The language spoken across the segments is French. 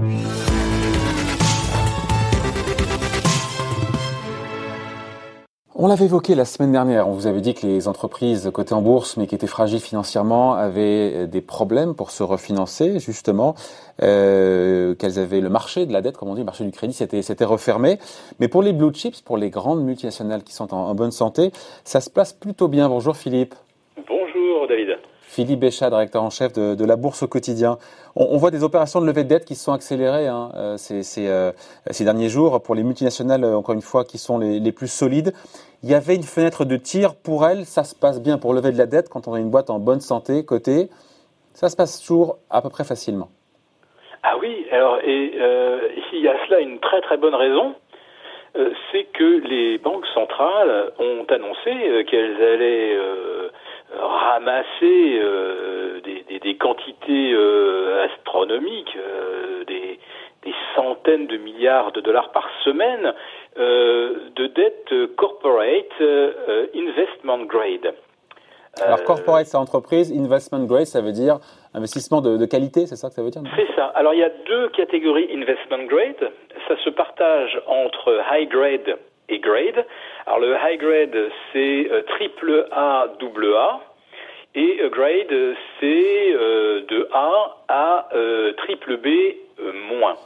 On l'avait évoqué la semaine dernière. On vous avait dit que les entreprises cotées en bourse, mais qui étaient fragiles financièrement, avaient euh, des problèmes pour se refinancer, justement, euh, qu'elles avaient le marché de la dette, comme on dit, le marché du crédit, s'était refermé. Mais pour les blue chips, pour les grandes multinationales qui sont en, bonne santé, ça se place plutôt bien. Bonjour Philippe. Bonjour David. Philippe Béchat, directeur en chef de, la Bourse au quotidien. On, voit des opérations de levée de dette qui se sont accélérées hein, euh, euh, ces, derniers jours pour les multinationales, encore une fois, qui sont les, plus solides il y avait une fenêtre de tir pour elle. Ça se passe bien pour lever de la dette quand on a une boîte en bonne santé, côté. Ça se passe toujours à peu près facilement. Ah oui, alors, et euh, il y a cela une très très bonne raison. Euh, c'est que les banques centrales ont annoncé euh, qu'elles allaient ramasser des, des, quantités astronomiques, des, des centaines de milliards de dollars par semaine euh, de dette corporate euh, investment grade. Alors corporate, c'est entreprise, investment grade, ça veut dire investissement de, qualité, c'est ça que ça veut dire C'est ça. Alors il y a deux catégories investment grade. Ça se partage entre high grade et grade. Alors le high grade, c'est euh, triple A, double A. Et grade, c'est de A à triple B moins.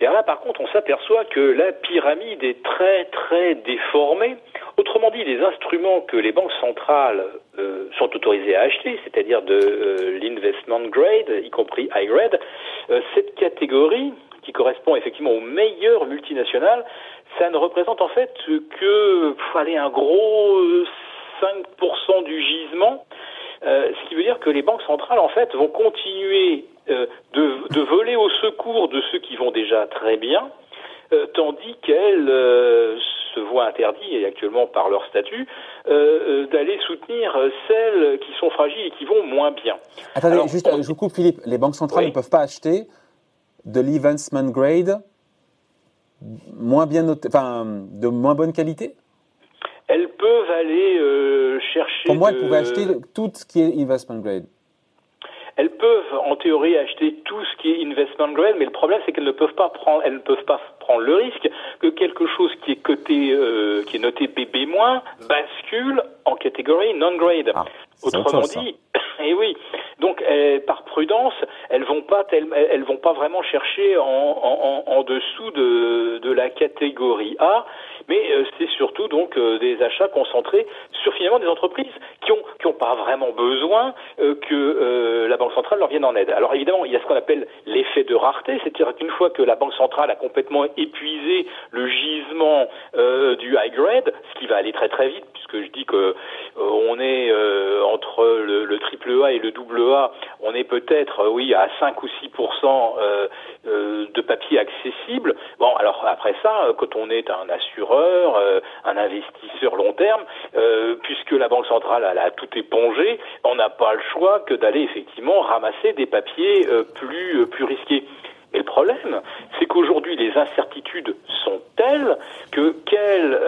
Et là, par contre, on s'aperçoit que la pyramide est très, très déformée. Autrement dit, les instruments que les banques centrales euh, sont autorisées à acheter, c'est-à-dire de euh, l'investment grade, y compris high grade, euh, cette catégorie, qui correspond effectivement aux meilleures multinationales, ça ne représente en fait que, aller un gros 5% du gisement. ce qui veut dire que les banques centrales, en fait, vont continuer euh, de, voler au secours de ceux qui vont déjà très bien, euh, tandis qu'elles euh, se voient interdites, et actuellement par leur statut, d'aller soutenir celles qui sont fragiles et qui vont moins bien. Attendez, juste, je vous coupe Philippe, les banques centrales ne peuvent pas acheter de l'Evensman Grade moins bien noté, enfin, de moins bonne qualité? Elles peuvent aller chercher. Pour moi, elles pouvaient acheter tout ce qui est investment grade. Elles peuvent, en théorie, acheter tout ce qui est investment grade, mais le problème, c'est qu'elles ne peuvent pas prendre, elles ne peuvent pas prendre le risque que quelque chose qui est coté, euh, qui est noté BB- bascule en catégorie non-grade. Ah, Autrement dit, et eh oui. Donc, eh, par prudence, elles vont pas elles vont pas vraiment chercher en, en, en dessous de, de la catégorie A, mais euh, c'est surtout donc euh, des achats concentrés sur finalement des entreprises qui ont qui ont pas vraiment besoin euh, que la banque centrale leur vienne en aide. Alors évidemment, il y a ce qu'on appelle l'effet de rareté, c'est-à-dire qu'une fois que la banque centrale a complètement épuisé le gisement du high grade, ce qui va aller très très vite puisque je dis que on est entre le, le triple A et le double A, on est peut-être oui à 5 ou 6% de papier accessible. Bon, alors après ça, quand on est un assureur euh, un investisseur long terme, euh, puisque la Banque centrale a tout épongé, on n'a pas le choix que d'aller effectivement ramasser des papiers euh, plus, plus risqués. Mais le problème, c'est qu'aujourd'hui, les incertitudes sont telles que quel,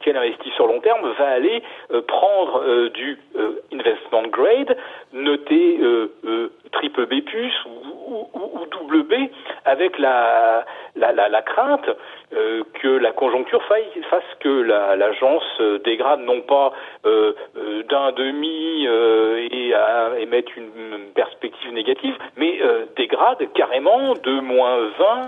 quel investisseur long terme va aller prendre du investment grade noté triple B plus ou, ou, double B avec la, la, la crainte euh, que la conjoncture fasse que l'agence euh, dégrade non pas euh, d'un demi et, à, émettre une perspective négative, mais dégrade carrément de moins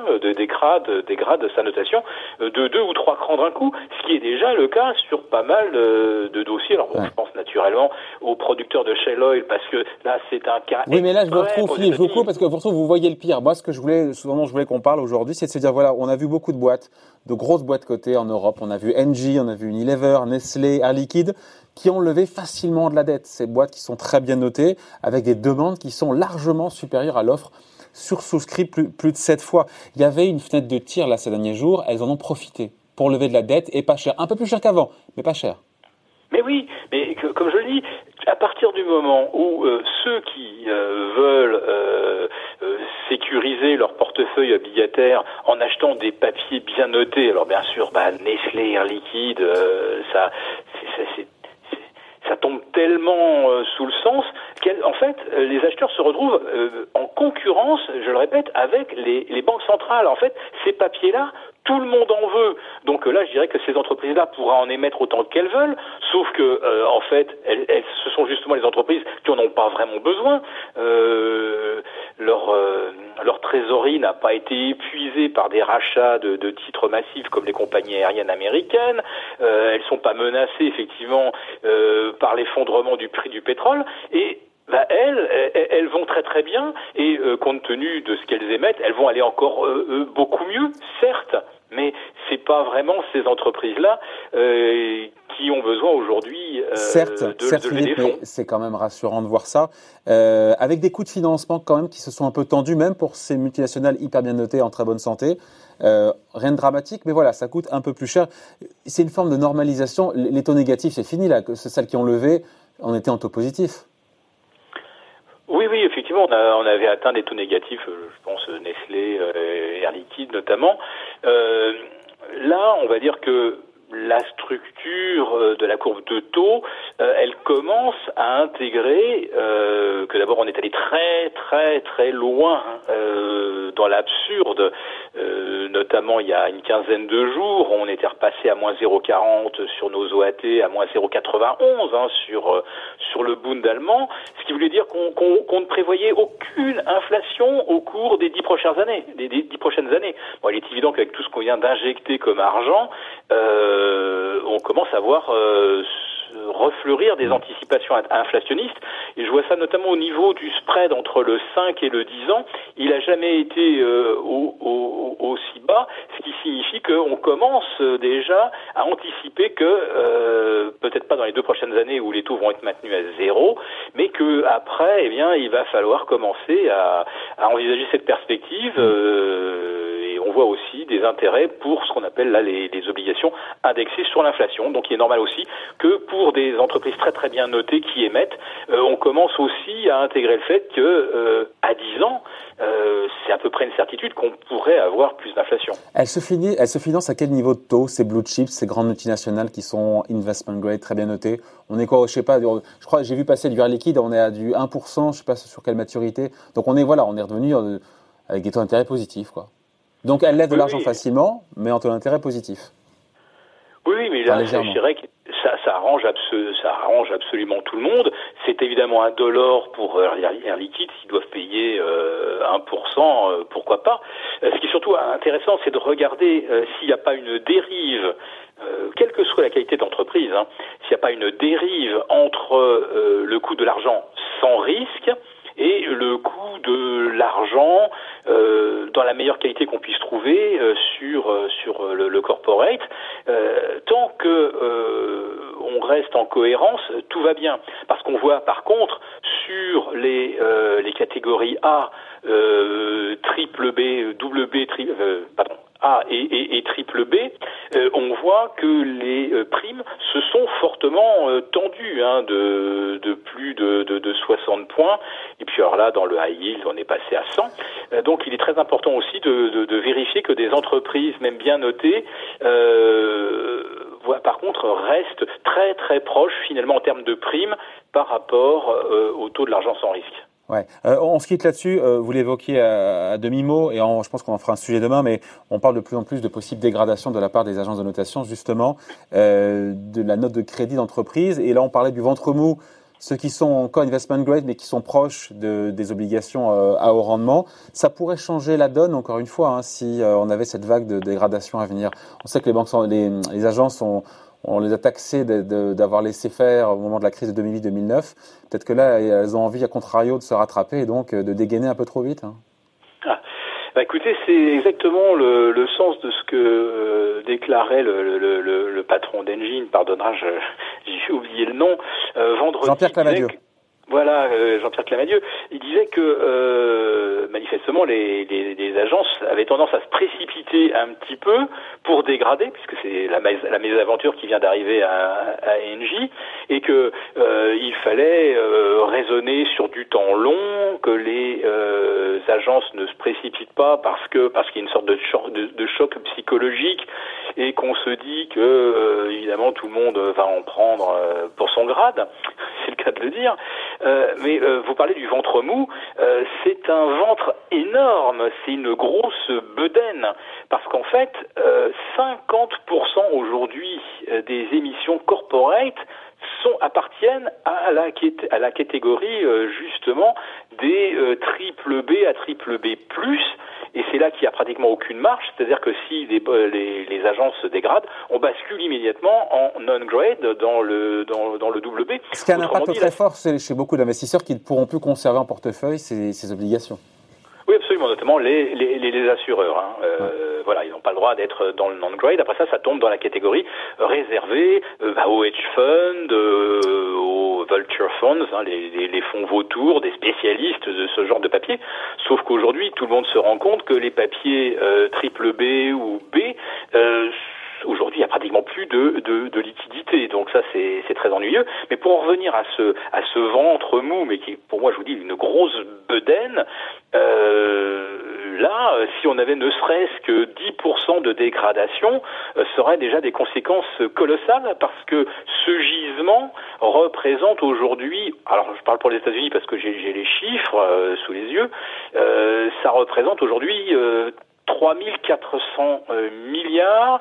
20, de dégrade, dégrade sa notation de deux ou trois crans d'un coup, ce qui est déjà le cas sur pas mal de, dossiers. Alors je pense naturellement aux producteurs de Shell Oil parce que là c'est un cas. Oui, mais là je vous retrouve, je vous coupe parce que pour vous voyez le pire. Moi, ce que je voulais, souvent je voulais qu'on parle aujourd'hui, c'est de se dire voilà, on a vu beaucoup de boîtes de grosses boîtes cotées en Europe. On a vu Engie, on a vu Unilever, Nestlé, Air Liquide, qui ont levé facilement de la dette. Ces boîtes qui sont très bien notées, avec des demandes qui sont largement supérieures à l'offre sursouscrit plus, plus de 7 fois. Il y avait une fenêtre de tir là ces derniers jours, elles en ont profité pour lever de la dette et pas cher. Un peu plus cher qu'avant, mais pas cher. Mais oui, mais comme je le dis, à partir du moment où euh, ceux qui euh, veulent euh, sécuriser leur portefeuille obligataire en achetant des papiers bien notés, alors bien sûr, bah, Nestlé, Air Liquide, ça, ça tombe tellement sous le sens en fait, les acheteurs se retrouvent en concurrence, je le répète, avec les, les banques centrales. En fait, ces papiers-là tout le monde en veut. Donc là, je dirais que ces entreprises-là pourraient en émettre autant qu'elles veulent, sauf que euh, en fait, elles, ce sont justement les entreprises qui en ont pas vraiment besoin. Euh, leur euh, leur trésorerie n'a pas été épuisée par des rachats de, titres massifs comme les compagnies aériennes américaines. Euh, elles sont pas menacées effectivement euh, par l'effondrement du prix du pétrole. Et bah, elles, elles, vont très très bien. Et compte tenu de ce qu'elles émettent, elles vont aller encore beaucoup mieux, certes, mais c'est pas vraiment ces entreprises-là euh, qui ont besoin aujourd'hui euh, certes, de, certes, Philippe, mais c'est quand même rassurant de voir ça, euh, avec des coûts de financement quand même qui se sont un peu tendus, même pour ces multinationales hyper bien notées en très bonne santé. Euh, rien de dramatique, mais voilà, ça coûte un peu plus cher. C'est une forme de normalisation. Les taux négatifs, c'est fini là. C'est celles qui ont levé, on était en taux positif. Oui, oui, effectivement, on, a, on, avait atteint des taux négatifs, je pense Nestlé, euh, Air Liquide notamment. Euh, là, on va dire que la structure euh, de la courbe de taux, euh, elle commence à intégrer euh, que d'abord on est allé très très très loin dans l'absurde, notamment il y a une quinzaine de jours, on était repassé à moins 0,40 sur nos OAT, à moins 0,91 hein, sur sur le Bund allemand, ce qui voulait dire qu'on ne prévoyait aucune inflation au cours des dix prochaines années, des, dix prochaines années. Bon, il est évident qu'avec tout ce qu'on vient d'injecter comme argent, euh, on commence à voir euh, refleurir des anticipations inflationnistes. Et je vois ça notamment au niveau du spread entre le 5 et le 10 ans. Il n'a jamais été euh, aussi bas, ce qui signifie qu'on commence déjà à anticiper que, peut-être pas dans les deux prochaines années où les taux vont être maintenus à zéro, mais que après, eh bien, il va falloir commencer à, envisager cette perspective. et on voit aussi des intérêts pour ce qu'on appelle là les, obligations indexées sur l'inflation. Donc il est normal aussi que pour des entreprises très très bien notées qui émettent, euh, on commence aussi à intégrer le fait que euh, à 10 ans, euh, c'est à peu près une certitude qu'on pourrait avoir plus d'inflation. Elle se, finance à quel niveau de taux ces blue chips, ces grandes multinationales qui sont investment grade, très bien notées? On est quoi Je sais pas. Je crois, j'ai vu passer du verre liquide, on est à du 1%, je sais pas sur quelle maturité. Donc on est voilà, on est revenu avec des taux d'intérêt positifs quoi. Donc elle lève de l'argent facilement, mais en taux d'intérêt positif. Oui, oui, mais là, je dirais que ça, ça, arrange ça arrange absolument tout le monde. C'est évidemment un dollar pour euh, Air Liquide, s'ils doivent payer euh, 1%, euh, pourquoi pas. Euh, ce qui est surtout intéressant, c'est de regarder s'il n'y a pas une dérive, quelle que soit la qualité d'entreprise, hein, s'il n'y a pas une dérive entre le coût de l'argent sans risque et le coût de l'argent euh, dans la meilleure qualité qu'on puisse trouver euh, sur euh, sur le, le corporate. tant que on reste en cohérence, tout va bien. Parce qu'on voit par contre sur les les catégories A, triple B, double B, tri, pardon, a et, et, triple B, euh, on voit que les euh, primes se sont fortement euh, tendues, hein, de, plus de, de, de, 60 points. Et puis alors là, dans le high yield, on est passé à 100. donc il est très important aussi de vérifier que des entreprises, même bien notées, par contre, restent très très proches finalement en termes de primes par rapport au taux de l'argent sans risque. Ouais. Euh, on se quitte là-dessus. Euh, vous l'évoquiez à, à demi-mot, et je pense qu'on en fera un sujet demain, mais on parle de plus en plus de possibles dégradations de la part des agences de notation, justement, euh, de la note de crédit d'entreprise. Et là, on parlait du ventre mou, ceux qui sont encore investment grade, mais qui sont proches de, des obligations euh, à haut rendement. Ça pourrait changer la donne, encore une fois, hein, si euh, on avait cette vague de dégradation à venir. On sait que les banques, sont, les, les agences sont on les a taxés d'avoir laissé faire au moment de la crise de 2008-2009. Peut-être que là, elles ont envie, à contrario, de se rattraper et donc euh, de dégainer un peu trop vite. Hein. Ah. Bah écoutez, c'est exactement le, le, sens de ce que euh, déclarait le, le, le patron d'Engine, pardonnera, j'ai oublié le nom, euh, vendredi. Jean-Pierre Clavadieu. Voilà, euh, Jean-Pierre Clamadieu, il disait que euh, manifestement les, agences avaient tendance à se précipiter un petit peu pour dégrader, puisque c'est la, la, mésaventure qui vient d'arriver à, à NJ, et que euh, il fallait raisonner sur du temps long, que les agences ne se précipitent pas parce que parce qu'il y a une sorte de, de choc psychologique et qu'on se dit que évidemment tout le monde va en prendre pour son grade, c'est le cas de le dire. Mais vous parlez du ventre mou, c'est un ventre énorme, c'est une grosse bedaine, parce qu'en fait, 50% aujourd'hui des émissions corporate sont appartiennent à la, à la catégorie justement des triple B à triple B et c'est là qu'il n'y a pratiquement aucune marche, c'est-à-dire que si les, les, les, agences se dégradent, on bascule immédiatement en non-grade dans le, dans, dans le double B. Ce qui a un impact très fort chez beaucoup d'investisseurs qui ne pourront plus conserver en portefeuille ces, ces obligations. Notamment les, les, les assureurs. Hein. Euh, Voilà, ils n'ont pas le droit d'être dans le non-grade. Après ça, ça tombe dans la catégorie réservée euh, bah, aux hedge funds, euh, aux vulture funds, hein, les, les, fonds vautours, des spécialistes de ce genre de papier. Sauf qu'aujourd'hui, tout le monde se rend compte que les papiers triple B ou B euh, aujourd'hui, il n'y a pratiquement plus de, liquidité. Donc ça, c'est très ennuyeux. Mais pour en revenir à ce, ventre mou, mais qui, pour moi, je vous dis, une grosse bedaine, euh, là, si on avait ne serait-ce que 10% de dégradation, euh, aurait déjà des conséquences colossales parce que ce gisement représente aujourd'hui, alors je parle pour les États-Unis parce que j'ai les chiffres euh, sous les yeux, euh, ça représente aujourd'hui 3400 euh, milliards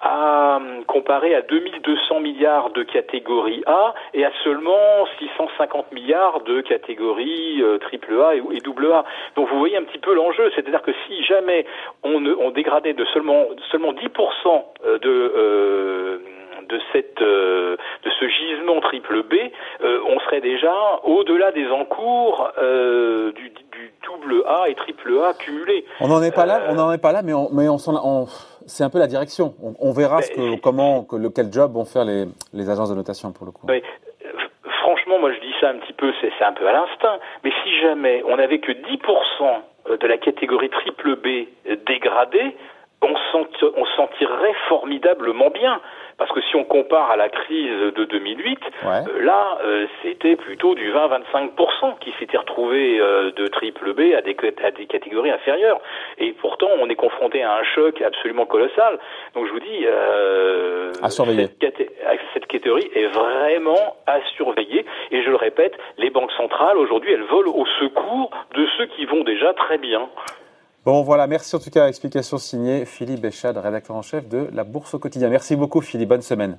à comparer à 2200 milliards de catégorie A et à seulement 650 milliards de catégorie euh, triple A et double A. Donc vous voyez un petit peu l'enjeu, c'est-à-dire que si jamais on, on dégradait de seulement seulement 10% euh, de euh, de cette euh, de ce gisement triple B, euh, on serait déjà au-delà des encours euh, du, du, double A et triple A cumulés. On n'en est pas là, on n'en est pas là, mais on, mais on, on c'est un peu la direction. On, on verra ce que, comment, que, lequel job vont faire les, les agences de notation pour le coup. Oui. Franchement, moi je dis ça un petit peu, c'est un peu à l'instinct, mais si jamais on n'avait que 10% de la catégorie triple B dégradée, on, sent, on sentirait formidablement bien. Parce que si on compare à la crise de 2008, ouais. euh, là, euh, c'était plutôt du 20-25% qui s'était retrouvé euh, de triple B à des, à des catégories inférieures. Et pourtant, on est confronté à un choc absolument colossal. Donc je vous dis, euh, à surveiller. Cette, cette catégorie est vraiment à surveiller. Et je le répète, les banques centrales, aujourd'hui, elles volent au secours de ceux qui vont déjà très bien. Bon voilà, merci en tout cas. Explication signée Philippe Béchade, rédacteur en chef de La Bourse au quotidien. Merci beaucoup Philippe, bonne semaine.